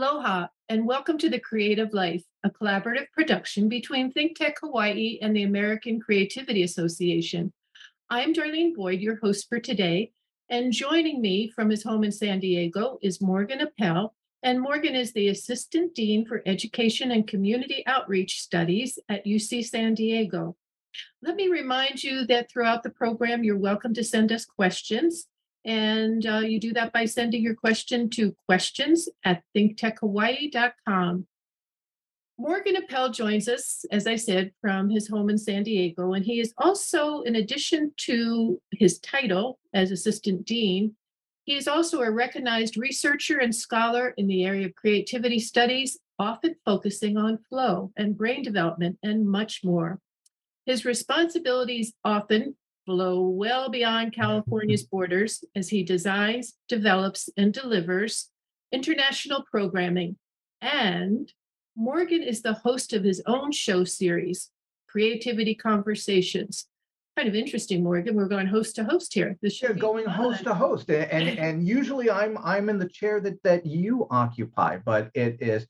Aloha, and welcome to The Creative Life, a collaborative production between ThinkTech Hawaii and the American Creativity Association. I'm Darlene Boyd, your host for today, and joining me from his home in San Diego is Morgan Appel. And Morgan is the Assistant Dean for Education and Community Outreach Studies at UC San Diego. Let me remind you that throughout the program, you're welcome to send us questions. And uh, you do that by sending your question to questions at thinktechhawaii.com. Morgan Appel joins us, as I said, from his home in San Diego. And he is also, in addition to his title as Assistant Dean, he is also a recognized researcher and scholar in the area of creativity studies, often focusing on flow and brain development and much more. His responsibilities often flow well beyond California's borders as he designs, develops, and delivers international programming. And Morgan is the host of his own show series, Creativity Conversations. Kind of interesting, Morgan. We're going host to host here. This yeah, going fun. host to host, and, and and usually I'm I'm in the chair that that you occupy, but it is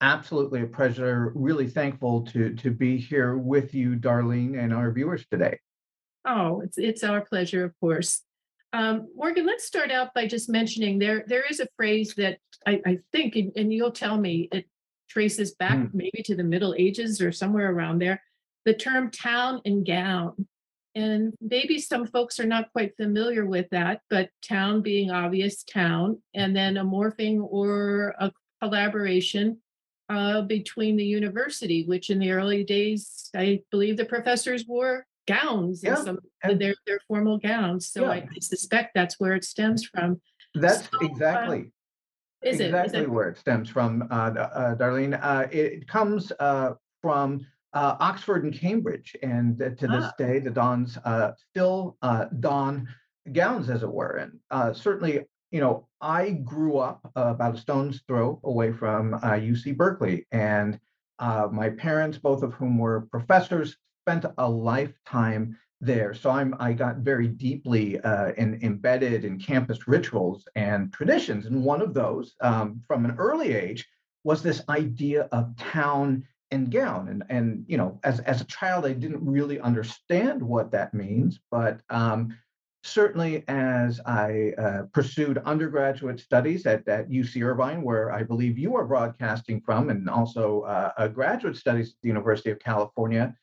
absolutely a pleasure. Really thankful to to be here with you, Darlene, and our viewers today. Oh, it's it's our pleasure, of course. Um, Morgan, let's start out by just mentioning there there is a phrase that I, I think, and, and, you'll tell me, it traces back mm. maybe to the Middle Ages or somewhere around there. The term town and gown. And maybe some folks are not quite familiar with that, but town being obvious town, and then a morphing or a collaboration uh, between the university, which in the early days, I believe the professors wore gowns yeah. and some and, their their formal gowns. So yeah. I, I, suspect that's where it stems from. That's so, uh, exactly. Uh, is exactly it, is where it stems from, uh, uh, Darlene. Uh, it comes uh, from Oxford and Cambridge, and to this ah. day, the dons still don gowns, as it were. And certainly, you know, I grew up about a stone's throw away from UC Berkeley, and my parents, both of whom were professors, spent a lifetime there. So I'm I got very deeply uh, in, embedded in campus rituals and traditions. And one of those um, from an early age was this idea of town and gown. And, and you know, as, as a child, I didn't really understand what that means, but um, certainly as I uh, pursued undergraduate studies at, at UC Irvine, where I believe you are broadcasting from, and also uh, graduate studies at the University of California,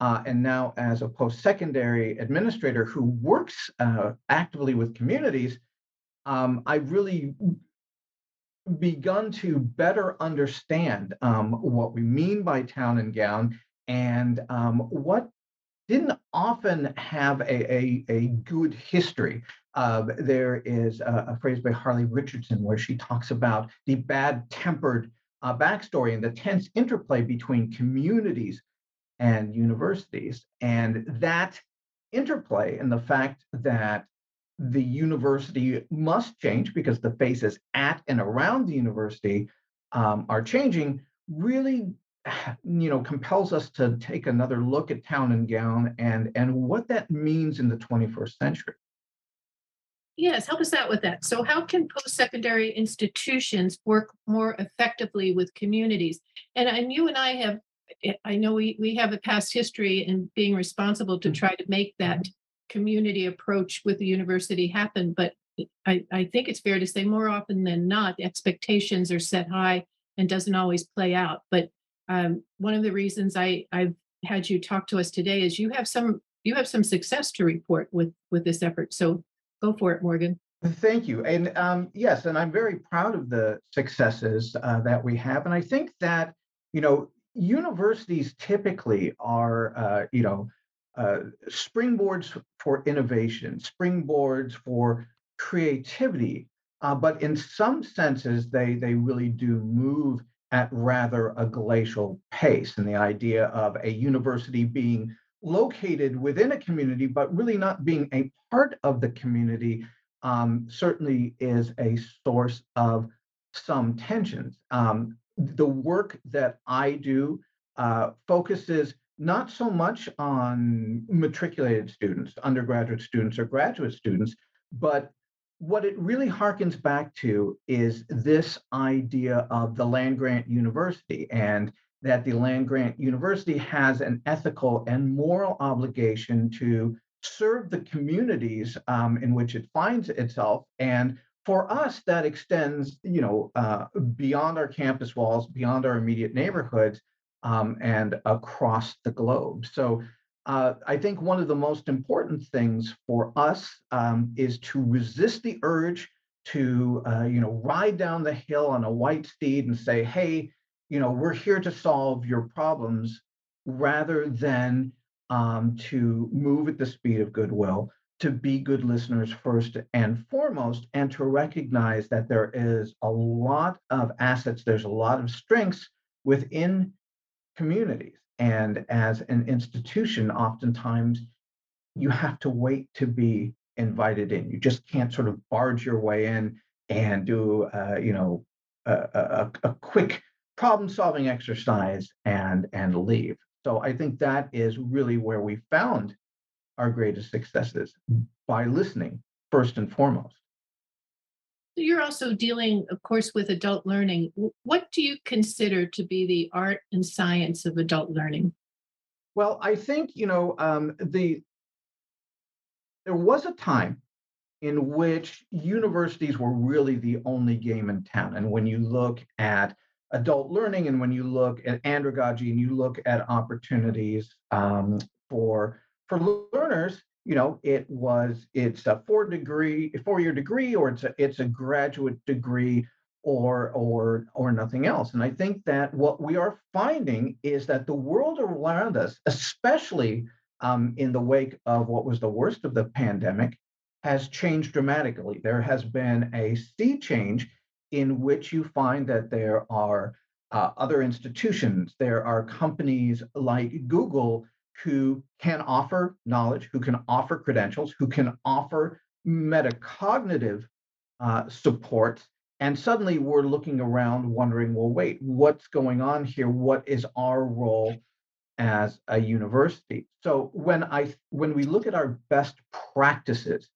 uh, and now as a post-secondary administrator who works uh, actively with communities, um, I've really begun to better understand um, what we mean by town and gown and um, what didn't often have a, a, a good history. Uh, there is a, a, phrase by Harley Richardson where she talks about the bad tempered uh, backstory and the tense interplay between communities and universities. And that interplay and the fact that the university must change because the faces at and around the university um, are changing really you know compels us to take another look at town and gown and and what that means in the 21st century yes help us out with that so how can post-secondary institutions work more effectively with communities and, and you and i have I know we, we have a past history in being responsible to mm. try to make that community approach with the university happen, but I, I think it's fair to say more often than not, expectations are set high and doesn't always play out. But um, one of the reasons I, I've had you talk to us today is you have some you have some success to report with with this effort. So go for it, Morgan. Thank you. And um, yes, and I'm very proud of the successes uh, that we have. And I think that, you know, universities typically are, uh, you know, uh, springboards for innovation, springboards for creativity, uh, but in some senses, they they really do move at rather a glacial pace. And the idea of a university being located within a community, but really not being a part of the community, um, certainly is a source of some tensions. Um, the work that I do uh, focuses not so much on matriculated students, undergraduate students or graduate students, but what it really harkens back to is this idea of the land grant university and that the land grant university has an ethical and moral obligation to serve the communities um, in which it finds itself and for us that extends you know uh, beyond our campus walls beyond our immediate neighborhoods um, and across the globe. So uh, I think one of the most important things for us um, is to resist the urge to, uh, you know, ride down the hill on a white steed and say, "Hey, you know, we're here to solve your problems," rather than um, to move at the speed of goodwill, to be good listeners first and foremost, and to recognize that there is a lot of assets, there's a lot of strengths within communities and as an institution, oftentimes you have to wait to be invited in. You just can't sort of barge your way in and do, uh, you know, a, a, a quick problem-solving exercise and and leave. So I think that is really where we found our greatest successes by listening first and foremost. You're also dealing, of course, with adult learning. What do you consider to be the art and science of adult learning? Well, I think you know um, the there was a time in which universities were really the only game in town, and when you look at adult learning and when you look at andragogy and you look at opportunities um, for for learners you know, it was it's a four degree, four year degree, or it's a it's a graduate degree, or or or nothing else. And I think that what we are finding is that the world around us, especially um, in the wake of what was the worst of the pandemic, has changed dramatically. There has been a sea change in which you find that there are uh, other institutions, there are companies like Google who can offer knowledge, who can offer credentials, who can offer metacognitive uh, support. And suddenly we're looking around wondering, well, wait, what's going on here? What is our role as a university? So when I when we look at our best practices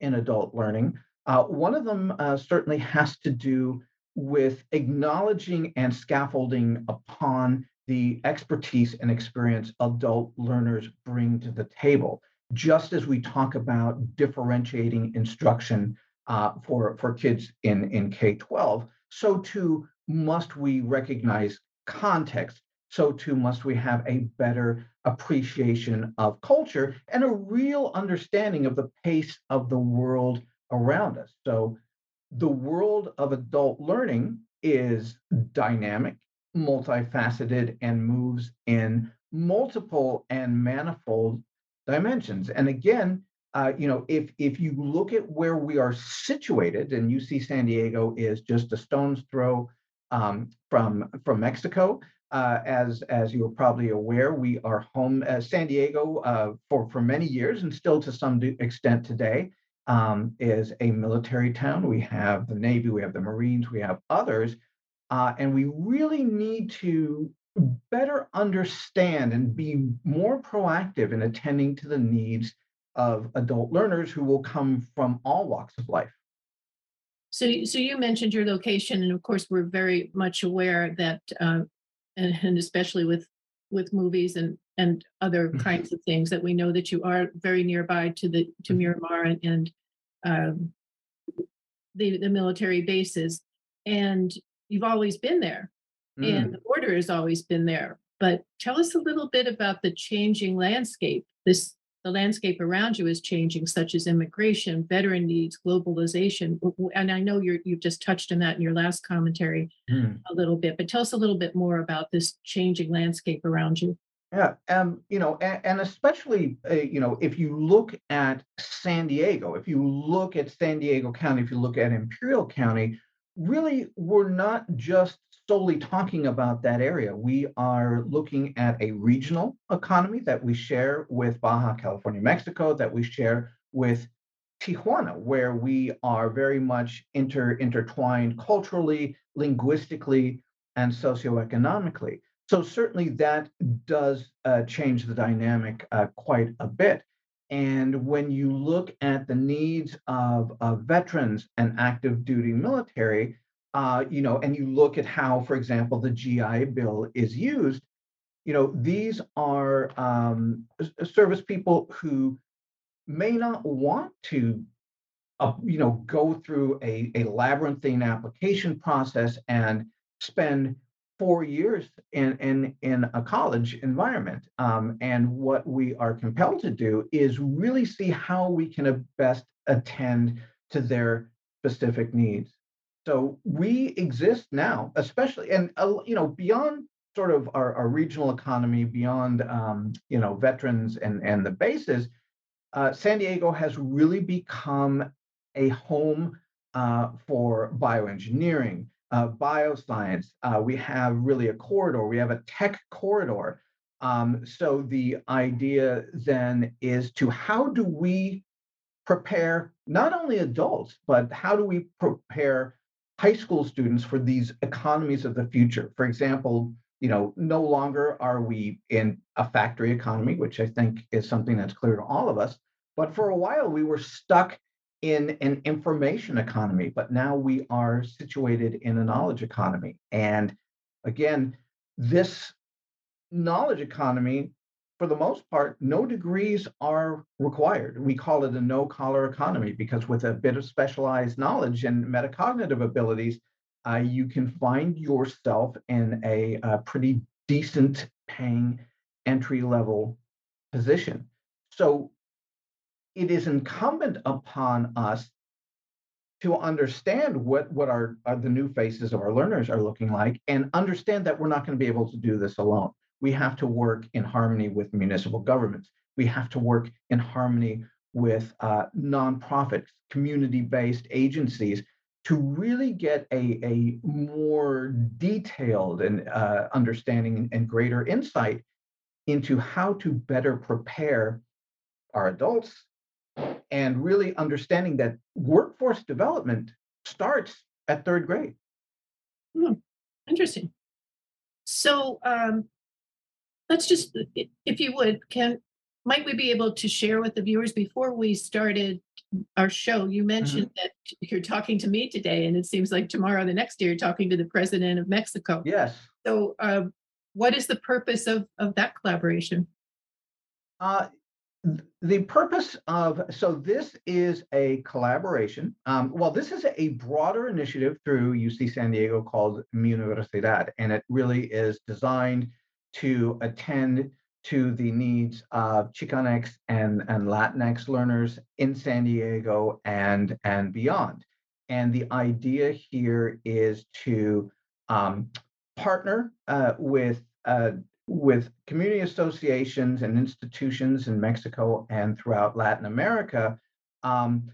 in adult learning, uh, one of them uh, certainly has to do with acknowledging and scaffolding upon the expertise and experience adult learners bring to the table. Just as we talk about differentiating instruction uh, for, for kids in, in K 12, so too must we recognize context. So too must we have a better appreciation of culture and a real understanding of the pace of the world around us. So the world of adult learning is dynamic multifaceted and moves in multiple and manifold dimensions. And again, uh, you know, if if you look at where we are situated, and you see San Diego is just a stone's throw um, from from Mexico. Uh, as as you are probably aware, we are home uh, San Diego uh, for for many years, and still to some extent today, um, is a military town. We have the Navy, we have the Marines, we have others uh, and we really need to better understand and be more proactive in attending to the needs of adult learners who will come from all walks of life. So, so you mentioned your location, and of course, we're very much aware that, uh, and, and, especially with with movies and and other mm-hmm. kinds of things, that we know that you are very nearby to the to mm-hmm. Miramar and, and um, the the military bases. And you've always been there mm. and the border has always been there. But tell us a little bit about the changing landscape. This the landscape around you is changing, such as immigration, veteran needs, globalization. And I know you're, you've just touched on that in your last commentary mm. a little bit, but tell us a little bit more about this changing landscape around you. Yeah, um, you know, and, and especially, uh, you know, if you look at San Diego, if you look at San Diego County, if you look at Imperial County, really we're not just solely talking about that area. We are looking at a regional economy that we share with Baja California, Mexico, that we share with Tijuana, where we are very much inter, intertwined culturally, linguistically, and socioeconomically. So certainly that does uh, change the dynamic uh, quite a bit. And when you look at the needs of, of veterans and active duty military, uh, you know, and you look at how, for example, the GI Bill is used, you know, these are um, service people who may not want to, uh, you know, go through a, a labyrinthine application process and spend four years in in in a college environment. Um, and what we are compelled to do is really see how we can best attend to their specific needs. So we exist now, especially and uh, you know beyond sort of our, our regional economy, beyond um, you know veterans and and the bases. Uh, San Diego has really become a home uh, for bioengineering, uh, bioscience. Uh, we have really a corridor. We have a tech corridor. Um, so the idea then is to how do we prepare not only adults, but how do we prepare high school students for these economies of the future? For example, you know, no longer are we in a factory economy, which I think is something that's clear to all of us. But for a while, we were stuck in an information economy, but now we are situated in a knowledge economy. And again, this knowledge economy, for the most part, no degrees are required. We call it a no collar economy because with a bit of specialized knowledge and metacognitive abilities, uh, you can find yourself in a, a pretty decent paying entry level position. So it is incumbent upon us to understand what what our, our, the new faces of our learners are looking like and understand that we're not going to be able to do this alone. We have to work in harmony with municipal governments. We have to work in harmony with uh, nonprofits community-based agencies to really get a, a more detailed and uh, understanding and greater insight into how to better prepare our adults and really understanding that workforce development starts at third grade. Hmm. Interesting. So um, let's just, if you would, can might we be able to share with the viewers before we started our show? You mentioned mm-hmm. that you're talking to me today, and it seems like tomorrow, the next day, you're talking to the president of Mexico. Yes. So, uh, what is the purpose of of that collaboration? Uh, the purpose of so this is a collaboration. Um, well, this is a broader initiative through UC San Diego called Mi Universidad, and it really is designed to attend to the needs of Chicanx and, and Latinx learners in San Diego and, and beyond. And the idea here is to um, partner uh, with uh, with community associations and institutions in Mexico and throughout Latin America, um,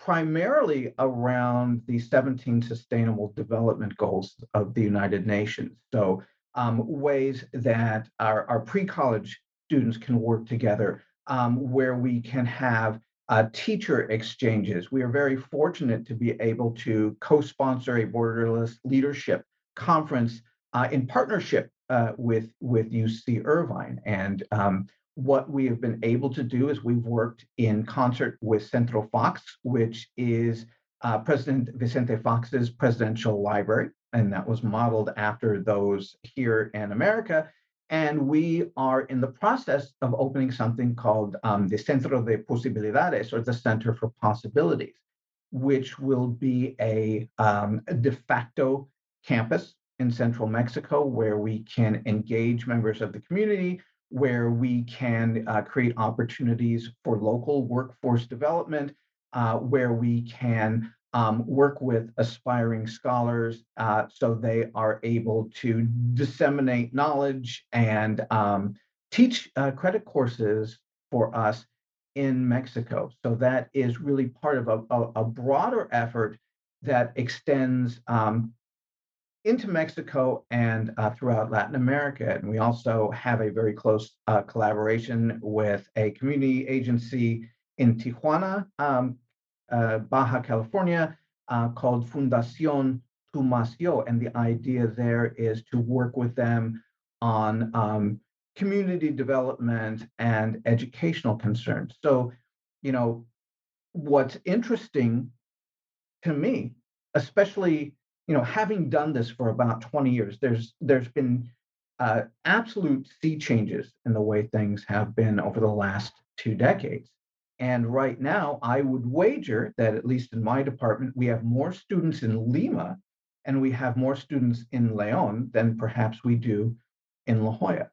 primarily around the 17 Sustainable Development Goals of the United Nations. So, um, ways that our, our pre college students can work together, um, where we can have uh, teacher exchanges. We are very fortunate to be able to co sponsor a borderless leadership conference uh, in partnership uh, with with UC Irvine. And um, what we have been able to do is we've worked in concert with Centro Fox, which is uh, President Vicente Fox's presidential library, and that was modeled after those here in America. And we are in the process of opening something called um, the Centro de Posibilidades, or the Center for Possibilities, which will be a, um, de facto campus in central Mexico where we can engage members of the community, where we can uh, create opportunities for local workforce development, uh, where we can um, work with aspiring scholars uh, so they are able to disseminate knowledge and um, teach uh, credit courses for us in Mexico. So that is really part of a, a, a broader effort that extends um, into Mexico and uh, throughout Latin America. And we also have a very close uh, collaboration with a community agency in Tijuana, um, uh, Baja California, uh, called Fundación Tu Más Yo. And the idea there is to work with them on um, community development and educational concerns. So, you know, what's interesting to me, especially, you know, having done this for about 20 years, there's there's been uh, absolute sea changes in the way things have been over the last two decades. And right now, I would wager that, at least in my department, we have more students in Lima and we have more students in Leon than perhaps we do in La Jolla.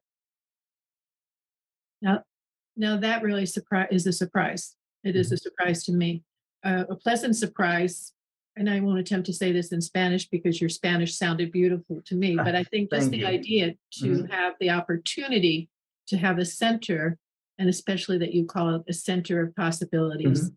Now, now that really surprise is a surprise. It is a Mm-hmm. surprise to me, uh, a pleasant surprise. And I won't attempt to say this in Spanish because your Spanish sounded beautiful to me. But I think just Thank the you. idea to Mhm. have the opportunity to have a center, and especially that you call it a center of possibilities,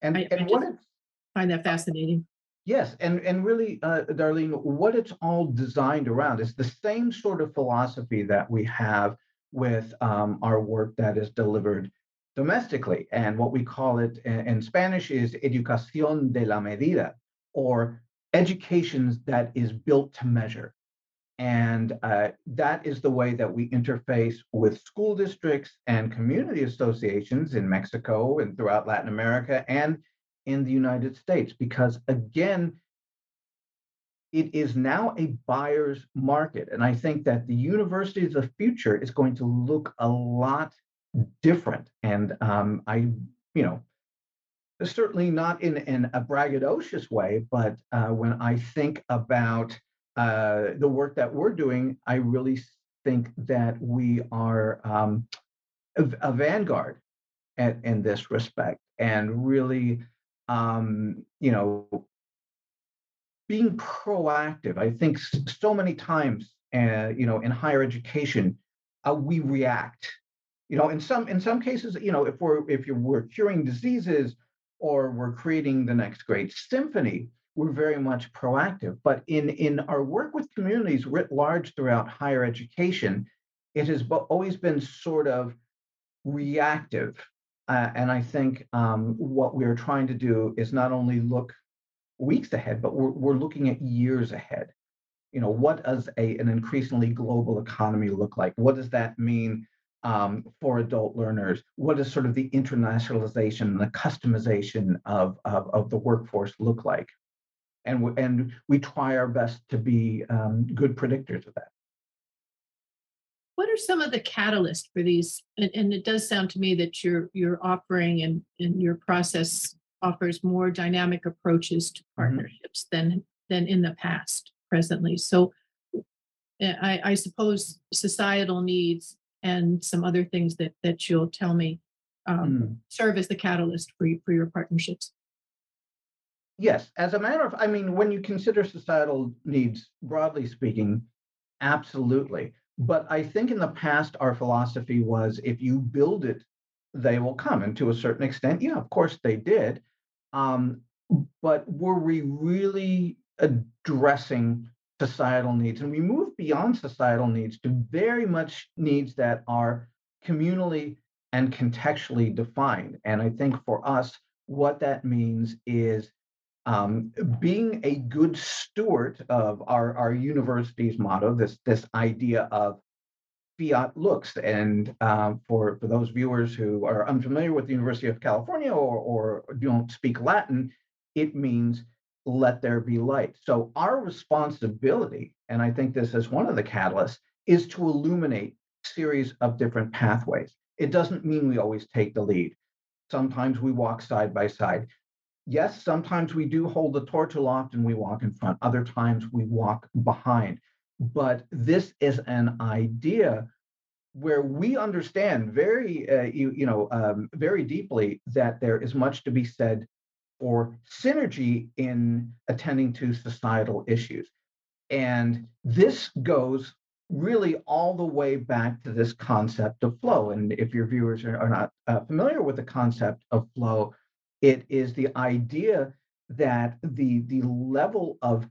And, I- I and what just- it's find that fascinating. Yes, and and really, uh, Darlene, what it's all designed around is the same sort of philosophy that we have with um, our work that is delivered domestically, and what we call it in, in Spanish is educación de la medida, or education that is built to measure. And uh, that is the way that we interface with school districts and community associations in Mexico and throughout Latin America and in the United States. Because again, it is now a buyer's market. And I think that the university of the future is going to look a lot different. And um, I, you know, certainly not in, in a braggadocious way, but uh, when I think about uh, the work that we're doing, I really think that we are um, a, a vanguard at, in this respect and really, um, you know, being proactive. I think so many times, uh, you know, in higher education, uh, we react. You know, in some in some cases, you know, if we're if you're, we're curing diseases or we're creating the next great symphony, we're very much proactive. But in in our work with communities writ large throughout higher education, it has always been sort of reactive. Uh, and I think um, what we're trying to do is not only look weeks ahead, but we're, we're looking at years ahead. You know, what does a, an increasingly global economy look like? What does that mean um, for adult learners? What does sort of the internationalization and the customization of, of, of the workforce look like? And, we- and we try our best to be um, good predictors of that. What are some of the catalysts for these? And, and it does sound to me that you're you're offering and, and your process offers more dynamic approaches to partnerships than than in the past presently. So uh, I, I suppose societal needs and some other things that that you'll tell me um, Mm. serve as the catalyst for you, for your partnerships. Yes, as a matter of, I mean, when you consider societal needs, broadly speaking, absolutely. But I think in the past, our philosophy was if you build it, they will come. And to a certain extent, yeah, of course they did. Um, but were we really addressing societal needs? And we move beyond societal needs to very much needs that are communally and contextually defined. And I think for us, what that means is um, being a good steward of our, our university's motto, this, this idea of fiat lux. And um, for, for those viewers who are unfamiliar with the University of California or, or don't speak Latin, it means let there be light. So our responsibility, and I think this is one of the catalysts, is to illuminate a series of different pathways. It doesn't mean we always take the lead. Sometimes we walk side by side. Yes, sometimes we do hold the torch aloft and we walk in front. Other times we walk behind. But this is an idea where we understand very, uh, you, you know, um, very deeply that there is much to be said for synergy in attending to societal issues. And this goes really all the way back to this concept of flow. And if your viewers are, are not uh, familiar with the concept of flow, it is the idea that the, the level of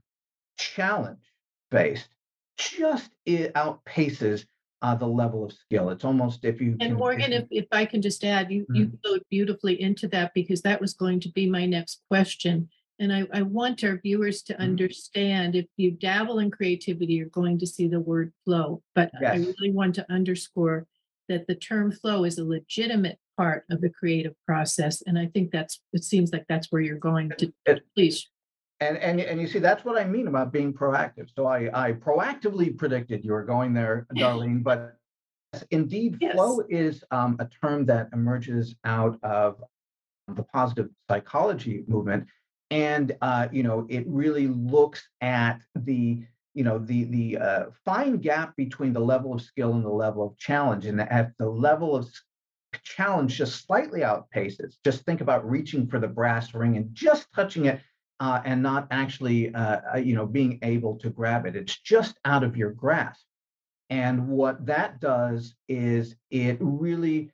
challenge faced just outpaces uh, the level of skill. It's almost if you And Morgan, if, if I can just add, you, you flowed beautifully into that because that was going to be my next question. And I, I want our viewers to Mhm. understand if you dabble in creativity, you're going to see the word flow. But I really want to underscore that the term flow is a legitimate part of the creative process. And I think that's, it seems like that's where you're going to, It- please. And, and, and you see, that's what I mean about being proactive. So I, I proactively predicted you were going there, Darlene, but indeed, Yes. flow is um, a term that emerges out of the positive psychology movement. And, uh, you know, it really looks at the, you know, the, the uh, fine gap between the level of skill and the level of challenge. And at the level of challenge just slightly outpaces, just think about reaching for the brass ring and just touching it uh, and not actually, uh, you know, being able to grab it. It's just out of your grasp. And what that does is it really,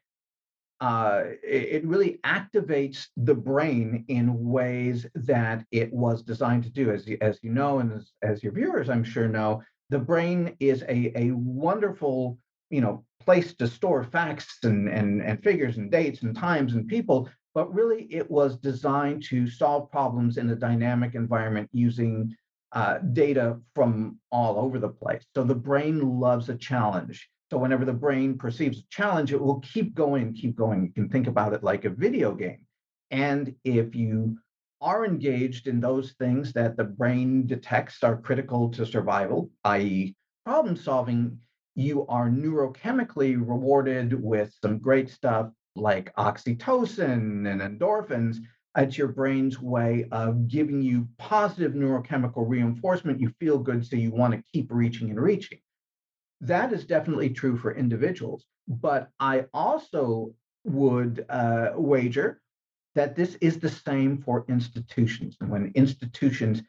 uh, it really activates the brain in ways that it was designed to do. As you, as you know, and as, as your viewers, I'm sure know, the brain is a, a wonderful, you know, place to store facts and, and, and figures and dates and times and people but really it was designed to solve problems in a dynamic environment using uh, data from all over the place. So the brain loves a challenge. So whenever the brain perceives a challenge, it will keep going, keep going. You can think about it like a video game. And if you are engaged in those things that the brain detects are critical to survival, i.e., problem solving, you are neurochemically rewarded with some great stuff like oxytocin and endorphins, it's your brain's way of giving you positive neurochemical reinforcement. You feel good, so you want to keep reaching and reaching. That is definitely true for individuals. But I also would uh, wager that this is the same for institutions. And when institutions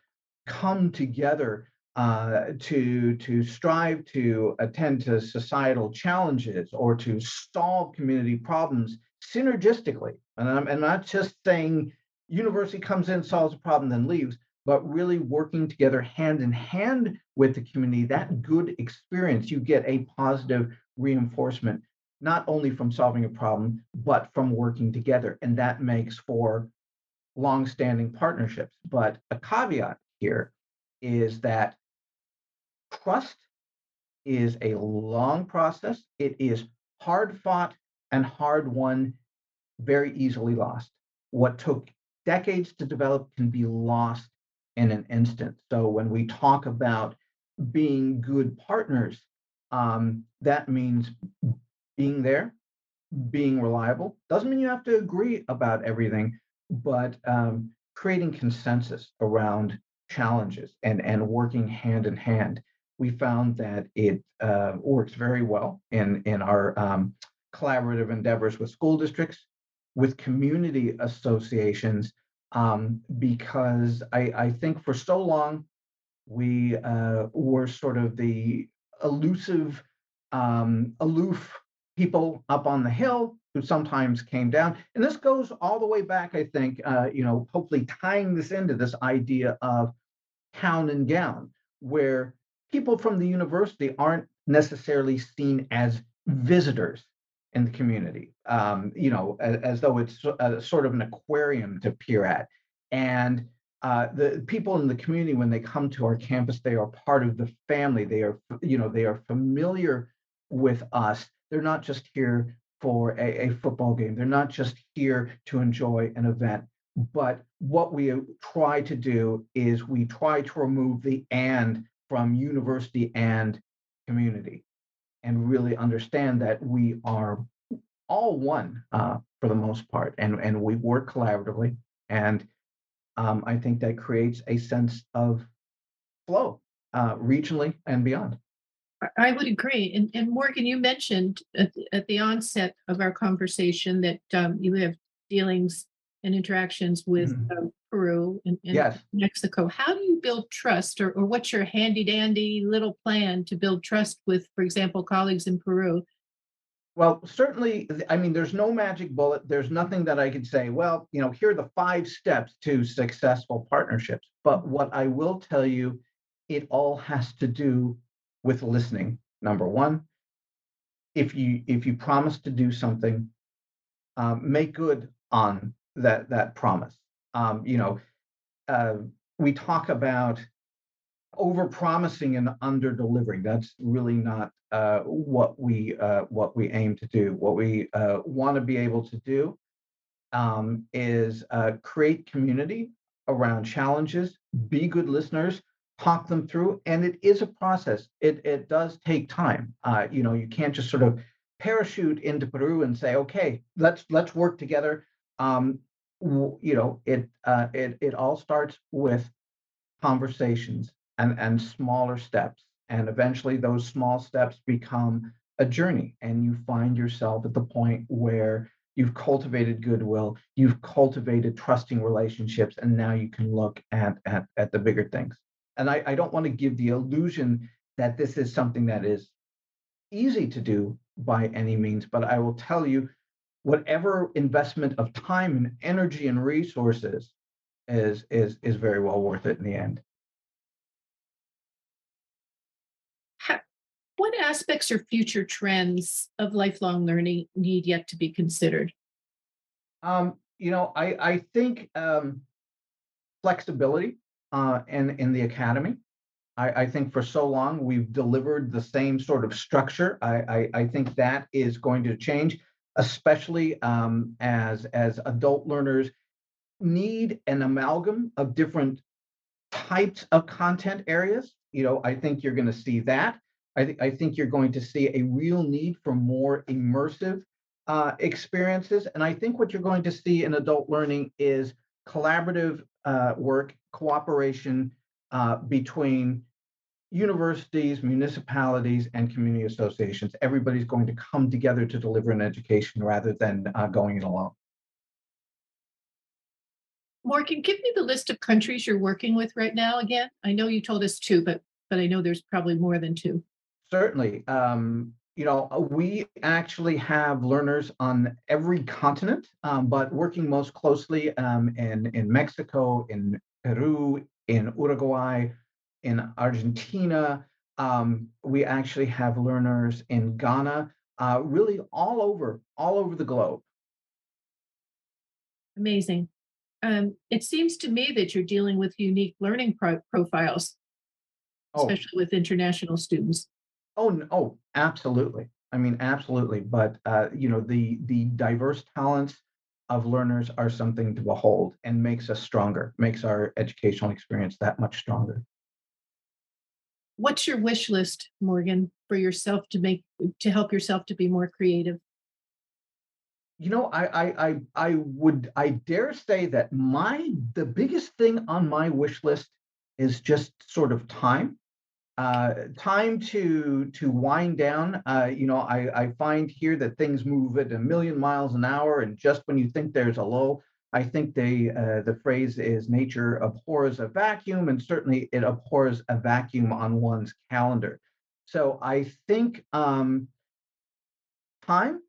come together uh, to to strive to attend to societal challenges or to solve community problems synergistically. And I'm, and not just saying university comes in, solves a problem, then leaves, but really working together hand in hand with the community. That good experience, you get a positive reinforcement, not only from solving a problem, but from working together. And that makes for long-standing partnerships. But a caveat here is that trust is a long process. It is hard fought and hard won, very easily lost. What took decades to develop can be lost in an instant. So when we talk about being good partners, um, that means being there, being reliable. Doesn't mean you have to agree about everything, but um, creating consensus around challenges and, and working hand in hand we found that it uh, works very well in, in our um, collaborative endeavors with school districts, with community associations, um, because I, I think for so long we uh, were sort of the elusive, um, aloof people up on the hill who sometimes came down. And this goes all the way back, I think, uh, you know, hopefully tying this into this idea of town and gown, where people from the university aren't necessarily seen as visitors in the community, um, you know, as, as, though it's a, sort of an aquarium to peer at. And uh, the people in the community, when they come to our campus, they are part of the family. They are, you know, they are familiar with us. They're not just here for a, a football game. They're not just here to enjoy an event. But what we try to do is we try to remove the and from university and community and really understand that we are all one uh, for the most part and, and we work collaboratively and um, i think that creates a sense of flow uh, regionally and beyond I would agree. And, and Morgan, you mentioned at, at the onset of our conversation that um, you have dealings and interactions with Mhm. um, Peru and, and yes Mexico. How do you build trust, or, or what's your handy dandy little plan to build trust with, for example, colleagues in Peru? Well, certainly, I mean, there's no magic bullet. There's nothing that I could say, well, you know, here are the five steps to successful partnerships. But what I will tell you, it all has to do with listening. Number one, if you if you promise to do something, um, make good on that that promise. Um, you know, uh, we talk about over promising and under delivering. That's really not uh, what we uh, what we aim to do. What we uh, want to be able to do um, is uh, create community around challenges, be good listeners, talk them through, and it is a process. It it does take time. Uh, you know, you can't just sort of parachute into Peru and say, okay, let's let's work together. Um, you know, it uh, it it all starts with conversations and and smaller steps, and eventually those small steps become a journey, and you find yourself at the point where you've cultivated goodwill, you've cultivated trusting relationships, and now you can look at at, at the bigger things. And I, I don't want to give the illusion that this is something that is easy to do by any means, but I will tell you, whatever investment of time and energy and resources is is is very well worth it in the end. What aspects or future trends of lifelong learning need yet to be considered? Um, you know, I I think um, flexibility uh, in in the academy. I, I, think for so long we've delivered the same sort of structure. I, I, I think that is going to change, especially um, as as adult learners need an amalgam of different types of content areas. You know, I think you're going to see that. I think I think you're going to see a real need for more immersive uh, experiences, and I think what you're going to see in adult learning is collaborative uh, work, cooperation uh, between universities, municipalities, and community associations. Everybody's going to come together to deliver an education rather than uh, going it alone. Morgan, give me the list of countries you're working with right now again. I know you told us two, but but I know there's probably more than two. Certainly. Um, you know, uh, we actually have learners on every continent, um, but working most closely um, in, in Mexico, in Peru, in Uruguay, in Argentina. Um, we actually have learners in Ghana, uh, really all over, all over the globe. Amazing. Um, it seems to me that you're dealing with unique learning pro- profiles, oh. especially with international students. Oh, no, oh, absolutely. I mean, absolutely. But uh, you know, the the diverse talents of learners are something to behold and makes us stronger, makes our educational experience that much stronger what's your wish list, Morgan, for yourself to make to help yourself to be more creative? You know, I I I, I would I dare say that my the biggest thing on my wish list is just sort of time. Uh, time to to wind down. Uh, you know, I, I find here that things move at a million miles an hour, and just when you think there's a low, I think they, uh, the phrase is nature abhors a vacuum, and certainly it abhors a vacuum on one's calendar. So I think um, time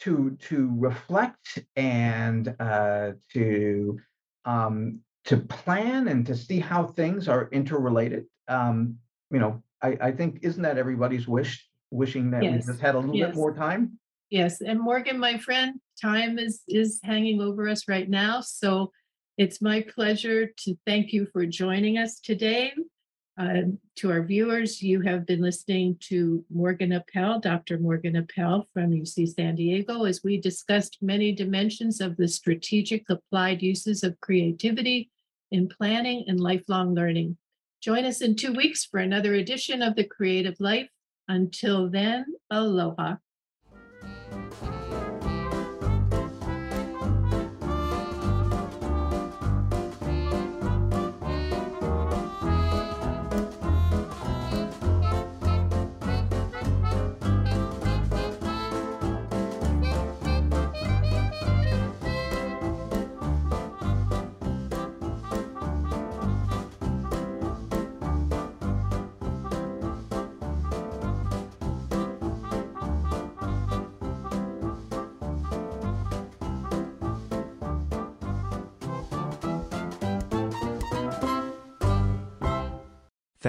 to to reflect and uh, to um, to plan and to see how things are interrelated. Um, you know, I, I think isn't that everybody's wish, wishing that yes. we just had a little yes. bit more time. Yes, and Morgan, my friend, time is is hanging over us right now, so it's my pleasure to thank you for joining us today. Uh, to our viewers, you have been listening to Morgan Appel, Dr. Morgan Appel from UC San Diego, as we discussed many dimensions of the strategic applied uses of creativity in planning and lifelong learning. Join us in two weeks for another edition of The Creative Life. Until then, aloha.